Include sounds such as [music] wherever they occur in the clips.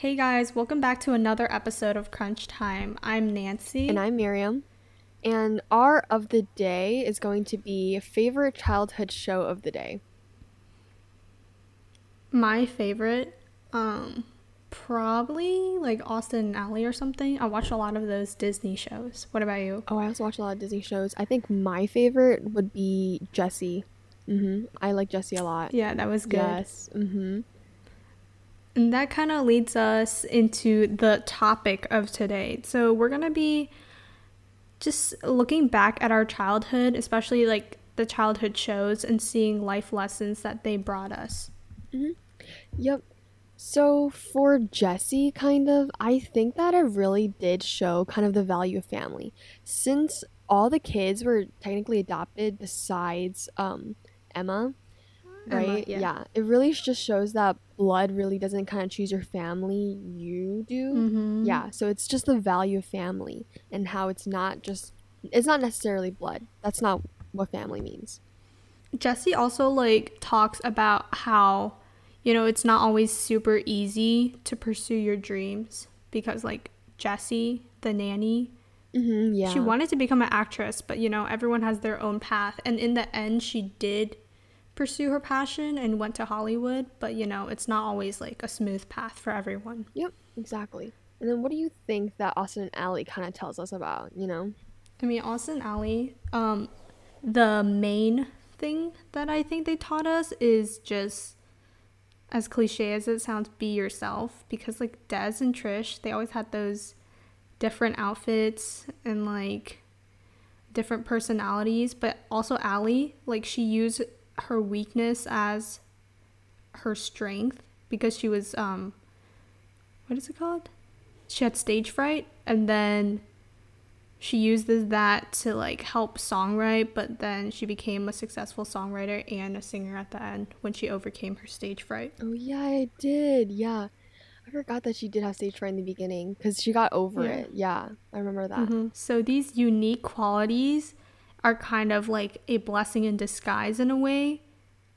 Hey guys, welcome back to another episode of Crunch Time. I'm Nancy. And I'm Miriam. And our of the day is going to be favorite childhood show of the day. My favorite, um, probably like Austin and Ally or something. I watch a lot of those Disney shows. What about you? Oh, I also watch a lot of Disney shows. I think my favorite would be Jessie. Mm-hmm. I like Jessie a lot. Yeah, that was good. Yes. Mm-hmm. And that kind of leads us into the topic of today. So we're gonna be just looking back at our childhood, especially like the childhood shows, and seeing life lessons that they brought us. Mm-hmm. Yep. So for Jessie, kind of, I think that it really did show kind of the value of family, since all the kids were technically adopted besides um, Emma, right? Yeah. yeah. It really just shows that blood really doesn't kind of choose your family. You do. Mm-hmm. Yeah. So it's just the value of family and how it's not just. It's not necessarily blood. That's not what family means. Jessie also like talks about how you know it's not always super easy to pursue your dreams because like Jessie, the nanny, Mm-hmm, yeah. she wanted to become an actress, but you know everyone has their own path, and in the end, she did pursue her passion and went to Hollywood. But you know it's not always like a smooth path for everyone. Yep. Exactly. And then what do you think that Austin and Ally kind of tells us about? You know. I mean, Austin Ally, um, the main thing that I think they taught us is just as cliche as it sounds, be yourself. Because like Dez and Trish, they always had those different outfits and like different personalities, but also Ally, like she used her weakness as her strength because she was um what is it called? She had stage fright and then she uses that to like help songwrite, but then she became a successful songwriter and a singer at the end when she overcame her stage fright. Oh yeah, I did. Yeah. I forgot that she did have stage fright in the beginning because she got over Yeah. it. Yeah, I remember that. Mm-hmm. So these unique qualities are kind of like a blessing in disguise in a way.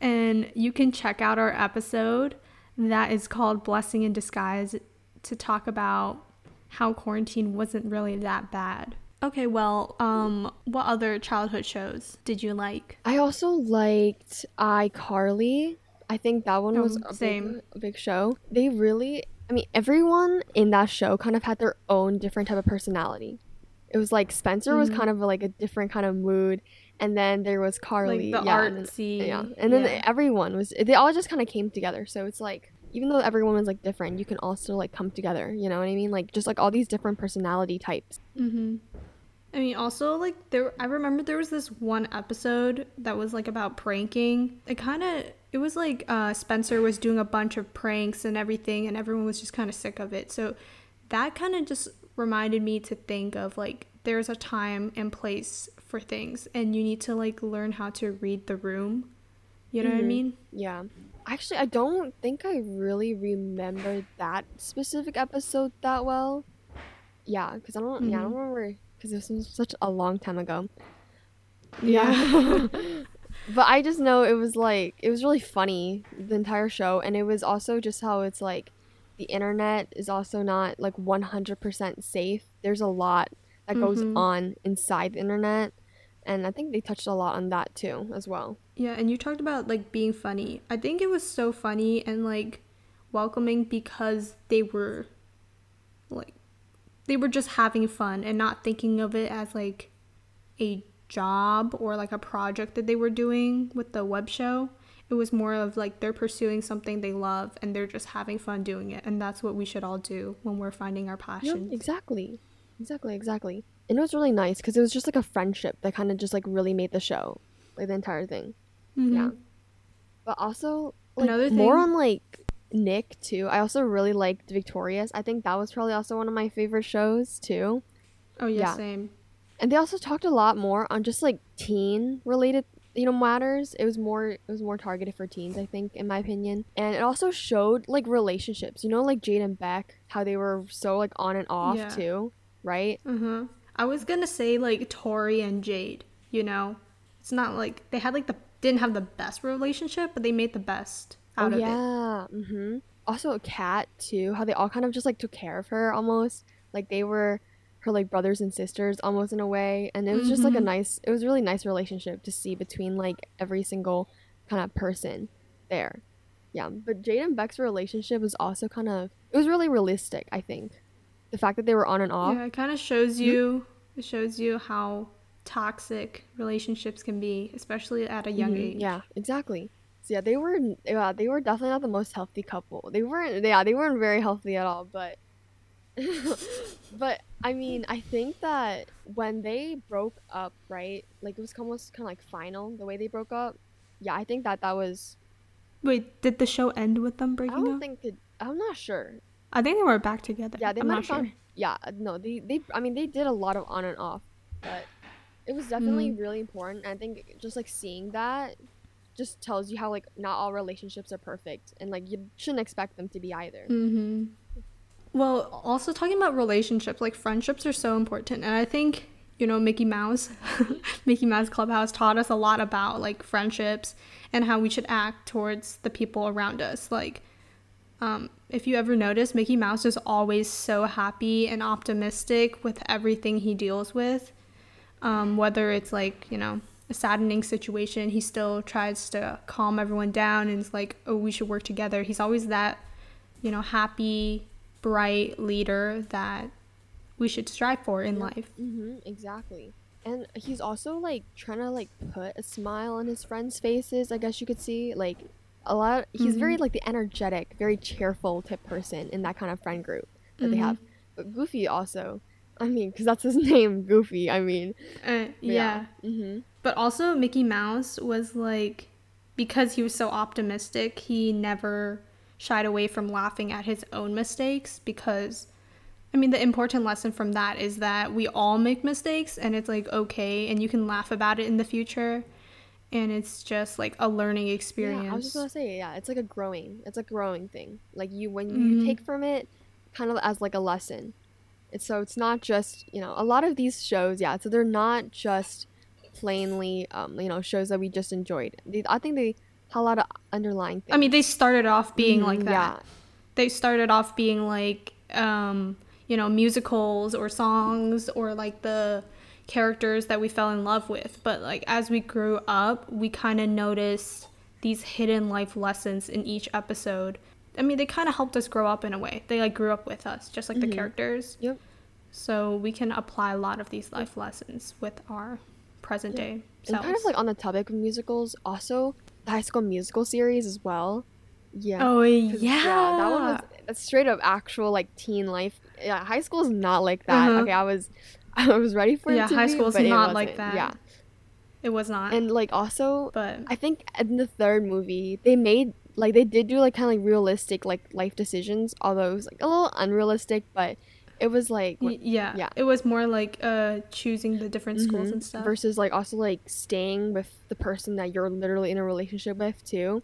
And you can check out our episode that is called Blessing in Disguise to talk about how quarantine wasn't really that bad. Okay, well, um, what other childhood shows did you like? I also liked iCarly. I think that one was a same. big, a big show. They really, I mean, everyone in that show kind of had their own different type of personality. It was like Spencer was Mhm. kind of like a different kind of mood, and then there was Carly, Like the yeah, and then- yeah, and then yeah. everyone was. They all just kind of came together. So it's like even though everyone was like different, you can also like come together. You know what I mean? Like just like all these different personality types. Mm-hmm. I mean, also like there. I remember there was this one episode that was like about pranking. It kind of. It was like uh, Spencer was doing a bunch of pranks and everything, and everyone was just kind of sick of it. So that kind of just reminded me to think of like there's a time and place for things, and you need to like learn how to read the room. You know what I Mhm. mean? Yeah. Actually, I don't think I really remember that specific episode that well. Yeah, because I don't. Yeah, I don't remember because this was such a long time ago. Yeah. [laughs] [laughs] but I just know it was like it was really funny the entire show, and it was also just how it's like the internet is also not like one hundred percent safe. There's a lot that goes Mhm. on inside the internet, and I think they touched a lot on that too as well. Yeah, and you talked about like being funny. I think it was so funny and like welcoming because they were like they were just having fun and not thinking of it as like a job or like a project that they were doing with the web show. It was more of like they're pursuing something they love and they're just having fun doing it. And that's what we should all do when we're finding our Yeah, passions. exactly. Exactly, exactly. And it was really nice because it was just like a friendship that kind of just like really made the show, like the entire thing. Mhm. Yeah. But also, like, Another more on like Nick too. I also really liked Victorious. I think that was probably also one of my favorite shows too. Oh yeah, Yeah. same. And they also talked a lot more on just like teen related you know matters it was more it was more targeted for teens i think in my opinion and it also showed like relationships you know like jade and beck how they were so like on and off Yeah. too right Uh-huh. I was gonna say like Tori and Jade, you know. It's not like they had like the didn't have the best relationship, but they made the best out oh of yeah mm-hmm also a cat too. How they all kind of just like took care of her almost, like they were her like brothers and sisters almost in a way, and it was just like a Mhm. nice. It was a really nice relationship to see between like every single kind of person there. Yeah, but Jade and Beck's relationship was also kind of it was really realistic. I think the fact that they were on and off. Yeah, it kind of shows Hmm? you. It shows you how toxic relationships can be, especially at a young Mhm, age. Yeah, exactly. So yeah, they were yeah, they were definitely not the most healthy couple. They weren't yeah, they weren't very healthy at all, but [laughs] but I mean, I think that when they broke up, right? Like it was almost kind of like final the way they broke up. Yeah, I think that that was Wait, did the show end with them breaking up? I don't up? think it, I'm not sure. I think they were back together. Yeah, they I'm might have found sure. yeah, no, they they I mean, they did a lot of on and off, but it was definitely Mm-hmm. really important. I think just like seeing that just tells you how like not all relationships are perfect and like you shouldn't expect them to be either. Mm-hmm. Well, also talking about relationships, like friendships are so important, and I think you know Mickey Mouse, [laughs] Mickey Mouse Clubhouse taught us a lot about like friendships and how we should act towards the people around us. Like, um, if you ever notice, Mickey Mouse is always so happy and optimistic with everything he deals with. Um, whether it's like you know a saddening situation, he still tries to calm everyone down and is like, "Oh, we should work together." He's always that you know, happy, bright leader that we should strive for in life. Mm-hmm, exactly. And he's also like trying to like put a smile on his friends' faces. I guess you could see like a lot. He's very Mhm. like the energetic, very cheerful type person in that kind of friend group that they Mhm. have. But Goofy also, I mean, because that's his [laughs] name, Goofy. I mean, Uh, yeah. Mm-hmm. But also, Mickey Mouse was like, because he was so optimistic, he never shied away from laughing at his own mistakes. Because, I mean, the important lesson from that is that we all make mistakes and it's like okay, and you can laugh about it in the future. And it's just like a learning experience. Yeah, I was just gonna say, yeah, it's like a growing, it's a growing thing. Like you, when Mhm. you take from it, kind of as like a lesson. It's so it's not just you know a lot of these shows, yeah. So they're not just plainly, um, you know, shows that we just enjoyed. They, I think they a lot of underlying things. I mean, they started off being Mhm, like that. Yeah, they started off being like um you know musicals or songs or like the characters that we fell in love with but like as we grew up we kind of noticed these hidden life lessons in each episode i mean they kind of helped us grow up in a way they like grew up with us just like the Mhm. characters Yep. so we can apply a lot of these life lessons with our present Yeah. day and kind of like on the topic of musicals, also the High School Musical series as well. Yeah. Oh yeah that one was that's straight up actual like teen life. Yeah, high school is not like that. Uh-huh. Okay, I was [laughs] I was ready for Yeah, it to high school is not like that. Yeah, it was not and like also but I think in the third movie they made like they did do like kind of like realistic like life decisions, although it was like a little unrealistic, but it was like Y- yeah. yeah. It was more like uh choosing the different schools Mhm. and stuff. versus like also like staying with the person that you're literally in a relationship with too.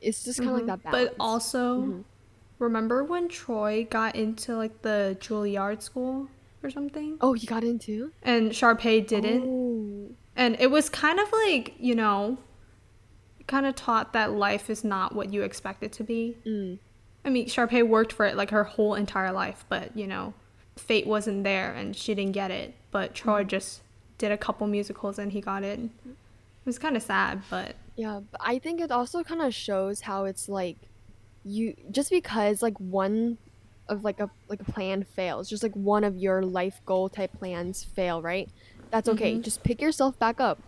It's just kind of Mhm. like that balance. But also, Mhm. remember when Troy got into like the Juilliard school or something, oh, he got into and Sharpay didn't, Oh. and it was kind of like you know, kind of taught that life is not what you expect it to be. Mm. I mean, Sharpay worked for it like her whole entire life, but you know, fate wasn't there and she didn't get it. But Troy Mm-hmm. just did a couple musicals and he got it. It was kind of sad, but Yeah, but I think it also kind of shows how it's like you just because like one of like a like a plan fails, just like one of your life goal type plans fail, right? That's okay. Mhm. Just pick yourself back up.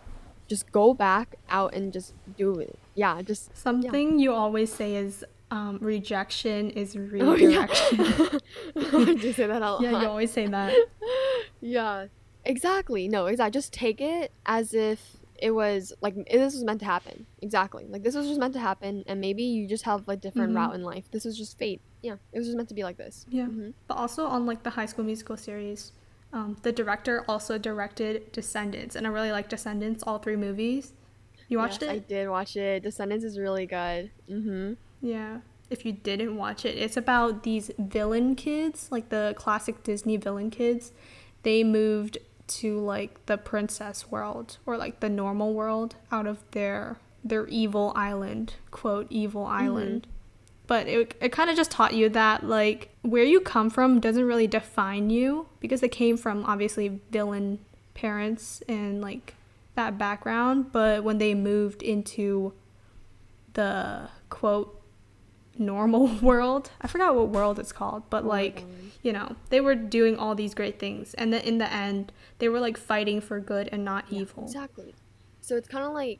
Just go back out and just do it. Yeah, just something you always say is um, rejection is [laughs] Oh, redirection. [laughs] I just say that out yeah, you always say that. [laughs] yeah exactly no exactly just take it as if it was like this was meant to happen exactly like this was just meant to happen and maybe you just have a different Mhm. route in life this was just fate yeah it was just meant to be like this Yeah. Mhm. But also on like the High School Musical series, um, the director also directed Descendants, and I really like Descendants, all three movies. You watched Yes, i did watch it descendants is really good mm-hmm Yeah. If you didn't watch it, it's about these villain kids, like the classic Disney villain kids. They moved to like the princess world or like the normal world out of their their evil island, quote evil mm-hmm. island. but it, it kind of just taught you that like where you come from doesn't really define you because they came from obviously villain parents and like that background but when they moved into the quote normal [laughs] world i forgot what world it's called but like you know they were doing all these great things and then in the end they were like fighting for good and not evil Exactly. So it's kind of like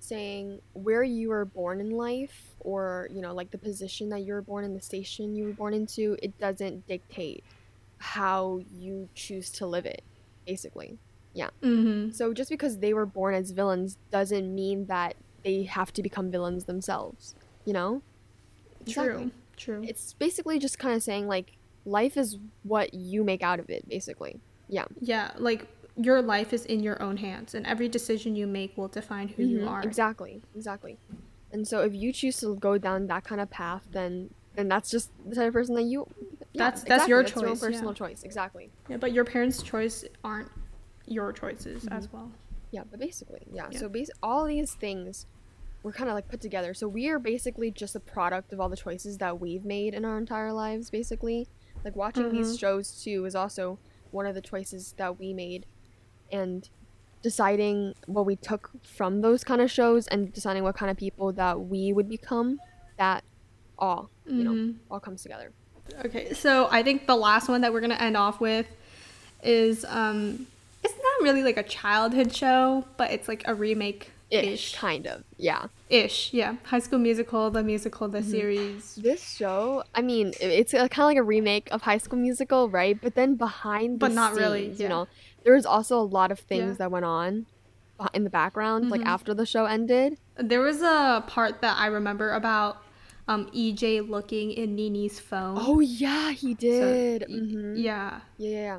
saying where you were born in life or, you know, like the position that you were born in, the station you were born into, it doesn't dictate how you choose to live it, basically. mm-hmm. So just because they were born as villains doesn't mean that they have to become villains themselves, you know? True true It's basically just kind of saying like life is what you make out of it, basically. Yeah. Yeah, like your life is in your own hands, and every decision you make will define who you Mhm, are. Exactly, exactly. And so if you choose to go down that kind of path, then then that's just the type of person that you. yeah, That's- that's your That's your choice, personal yeah. choice. Exactly. Yeah, but your parents' choice aren't your choices Mm-hmm. as well. Yeah, but basically, yeah. Yeah. So bas- all these things were kind of like put together. So we are basically just a product of all the choices that we've made in our entire lives. Basically, like watching these Mhm. shows too is also one of the choices that we made, and deciding what we took from those kind of shows and deciding what kind of people that we would become. That all you know Mhm. all comes together. Okay, so I think the last one that we're gonna end off with is um, it's not really like a childhood show, but it's like a remake Ish, ish. kind of. Yeah. Ish, yeah. High School Musical, the musical, the Mm-hmm. series. This show, I mean, it's kind of like a remake of High School Musical, right? But then behind the But not really, yeah. you know, there was also a lot of things Yeah. that went on in the background, like Mhm. after the show ended. There was a part that I remember about um, EJ looking in Nini's phone. Oh yeah, he So, did. hmm Yeah. Yeah, yeah, yeah.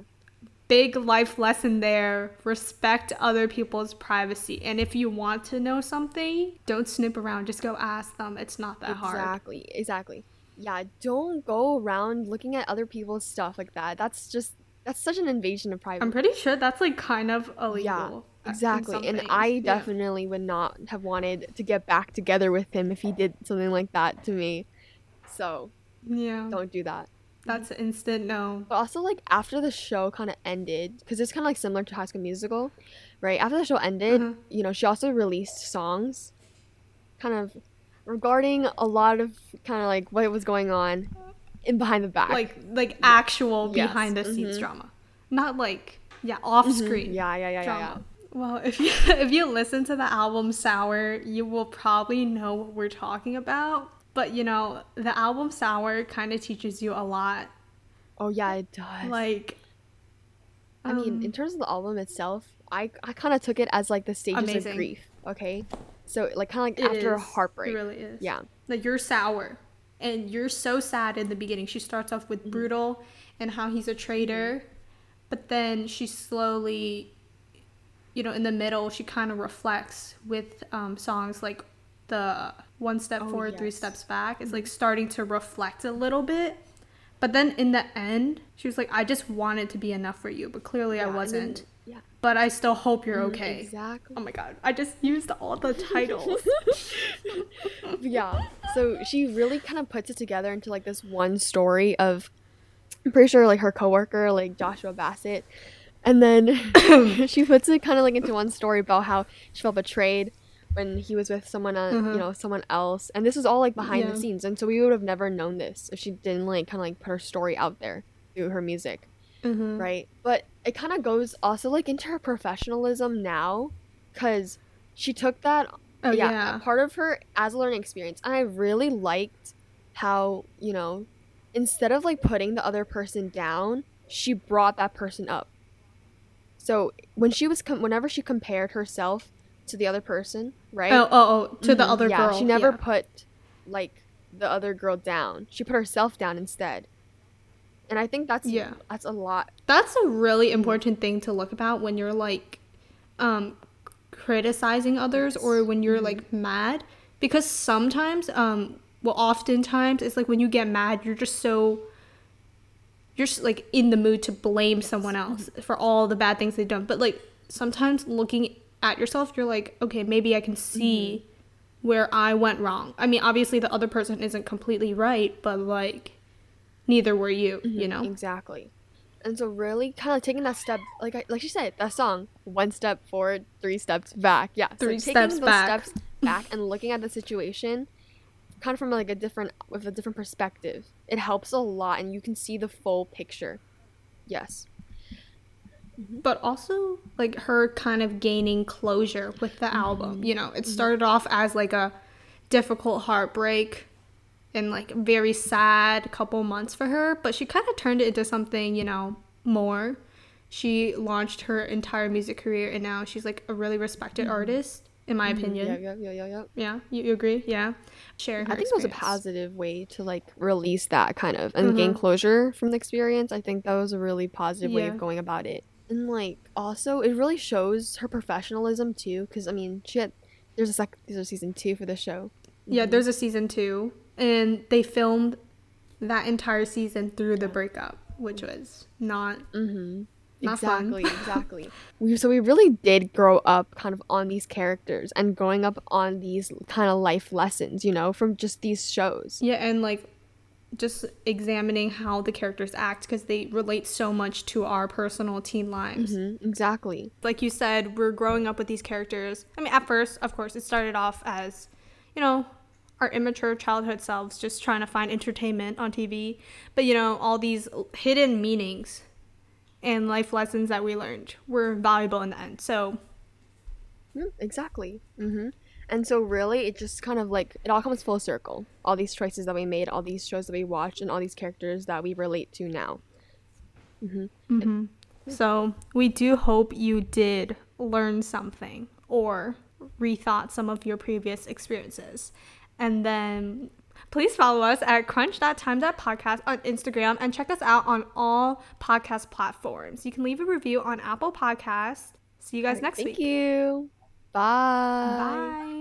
Big life lesson there respect other people's privacy and if you want to know something don't snoop around just go ask them it's not that hard Exactly, exactly. Yeah, don't go around looking at other people's stuff like that. That's just that's such an invasion of privacy. i'm pretty sure that's like kind of illegal Yeah, Exactly. And. I Yeah. definitely would not have wanted to get back together with him if he did something like that to me. So yeah don't do that. That's instant no But also, like after the show kind of ended, because it's kind of like similar to High School Musical, right? After the show ended, Mhm. you know, she also released songs, kind of regarding a lot of kind of like what was going on in behind the back. like like actual Yes, behind the scenes mhm. drama not like yeah off Mhm. screen Yeah, yeah, yeah, yeah, yeah. drama. Well, if you [laughs] if you listen to the album Sour, you will probably know what we're talking about. But you know, the album Sour kind of teaches you a lot. Oh yeah, it does. Like, I mean, um, in terms of the album itself, I I kind of took it as like the stages Amazing. of grief. Okay, so like kind of it like after a heartbreak. it really is. Yeah. like you're sour, and you're so sad in the beginning. She starts off Mm-hmm. with brutal and how he's a traitor, but then she slowly, you know, in the middle, she kind of reflects with um, songs like the one step Oh, forward, three yes. Mm-hmm. steps back. It's like starting to reflect a little bit. But then in the end, she was like, I just wanted to be enough for you, but clearly Yeah, I and then- wasn't. yeah. But I still hope you're Mhm, okay. Exactly. Oh my god, I just used all the titles. [laughs] yeah. So she really kind of puts it together into like this one story of I'm pretty sure like her coworker, like Joshua Bassett. And then [laughs] she puts it kind of like into one story about how she felt betrayed when he was with someone you know, someone else. And this was all like behind Yeah. the scenes. And so we would have never known this if she didn't like kind of like put her story out there through her music Mhm. right? But it kind of goes also like into her professionalism now, because she took that Oh yeah, yeah. part of her as a learning experience, and I really liked how you know instead of like putting the other person down, she brought that person up. So when she was com- whenever she compared herself to the other person, right? Oh, oh, oh, to the Mhm, other yeah, girl. She never yeah. put like the other girl down. She put herself down instead. And I think that's Yeah. that's a lot That's a really important thing to look about when you're like um criticizing others or when you're like mad because sometimes um well oftentimes it's like when you get mad you're just so you're just like in the mood to blame someone else for all the bad things they've done but like sometimes looking at yourself you're like okay maybe I can see mm-hmm. where I went wrong. I mean, obviously the other person isn't completely right, but like neither were you, mm-hmm. you know. Exactly. And so really kind of taking that step like I, like she said, that song, one step forward, three steps back. Yeah. Three so steps taking back. those steps back and looking at the situation kind of from like a different with a different perspective. It helps a lot and you can see the full picture. Yes. Mm-hmm. but also like her kind of gaining closure with the mm-hmm. album. You know, it mm-hmm. started off as like a difficult heartbreak and like very sad couple months for her, but she kind of turned it into something, you know, more. She launched her entire music career and now she's like a really respected artist in my opinion. Yeah, yeah, yeah, yeah, yeah. Yeah, you, you agree? Yeah. Sharing her I think it was a positive way to like release that kind of and gain closure from the experience. I think that was a really positive way of going about it. And like also it really shows her professionalism too cuz I mean, she had there's a second there's a season 2 for the show. Yeah, there's a season two, and they filmed that entire season through the breakup, which was not Mhm. Not exactly, exactly. [laughs] We so we really did grow up kind of on these characters and growing up on these kind of life lessons, you know, from just these shows. Yeah, and like just examining how the characters act because they relate so much to our personal teen lives. Mhm, exactly. Like you said, we're growing up with these characters. I mean, at first, of course, it started off as, you know, our immature childhood selves just trying to find entertainment on TV. But, you know, all these hidden meanings and life lessons that we learned were valuable in the end. So, Mm, exactly. hmm And so, really, it just kind of like it all comes full circle. All these choices that we made, all these shows that we watched, and all these characters that we relate to now. Mm-hmm. So we do hope you did learn something or rethought some of your previous experiences. And then please follow us at crunch.time.podcast on Instagram and check us out on all podcast platforms. You can leave a review on Apple Podcast. See you guys next Thank week. Thank you. Bye. Bye.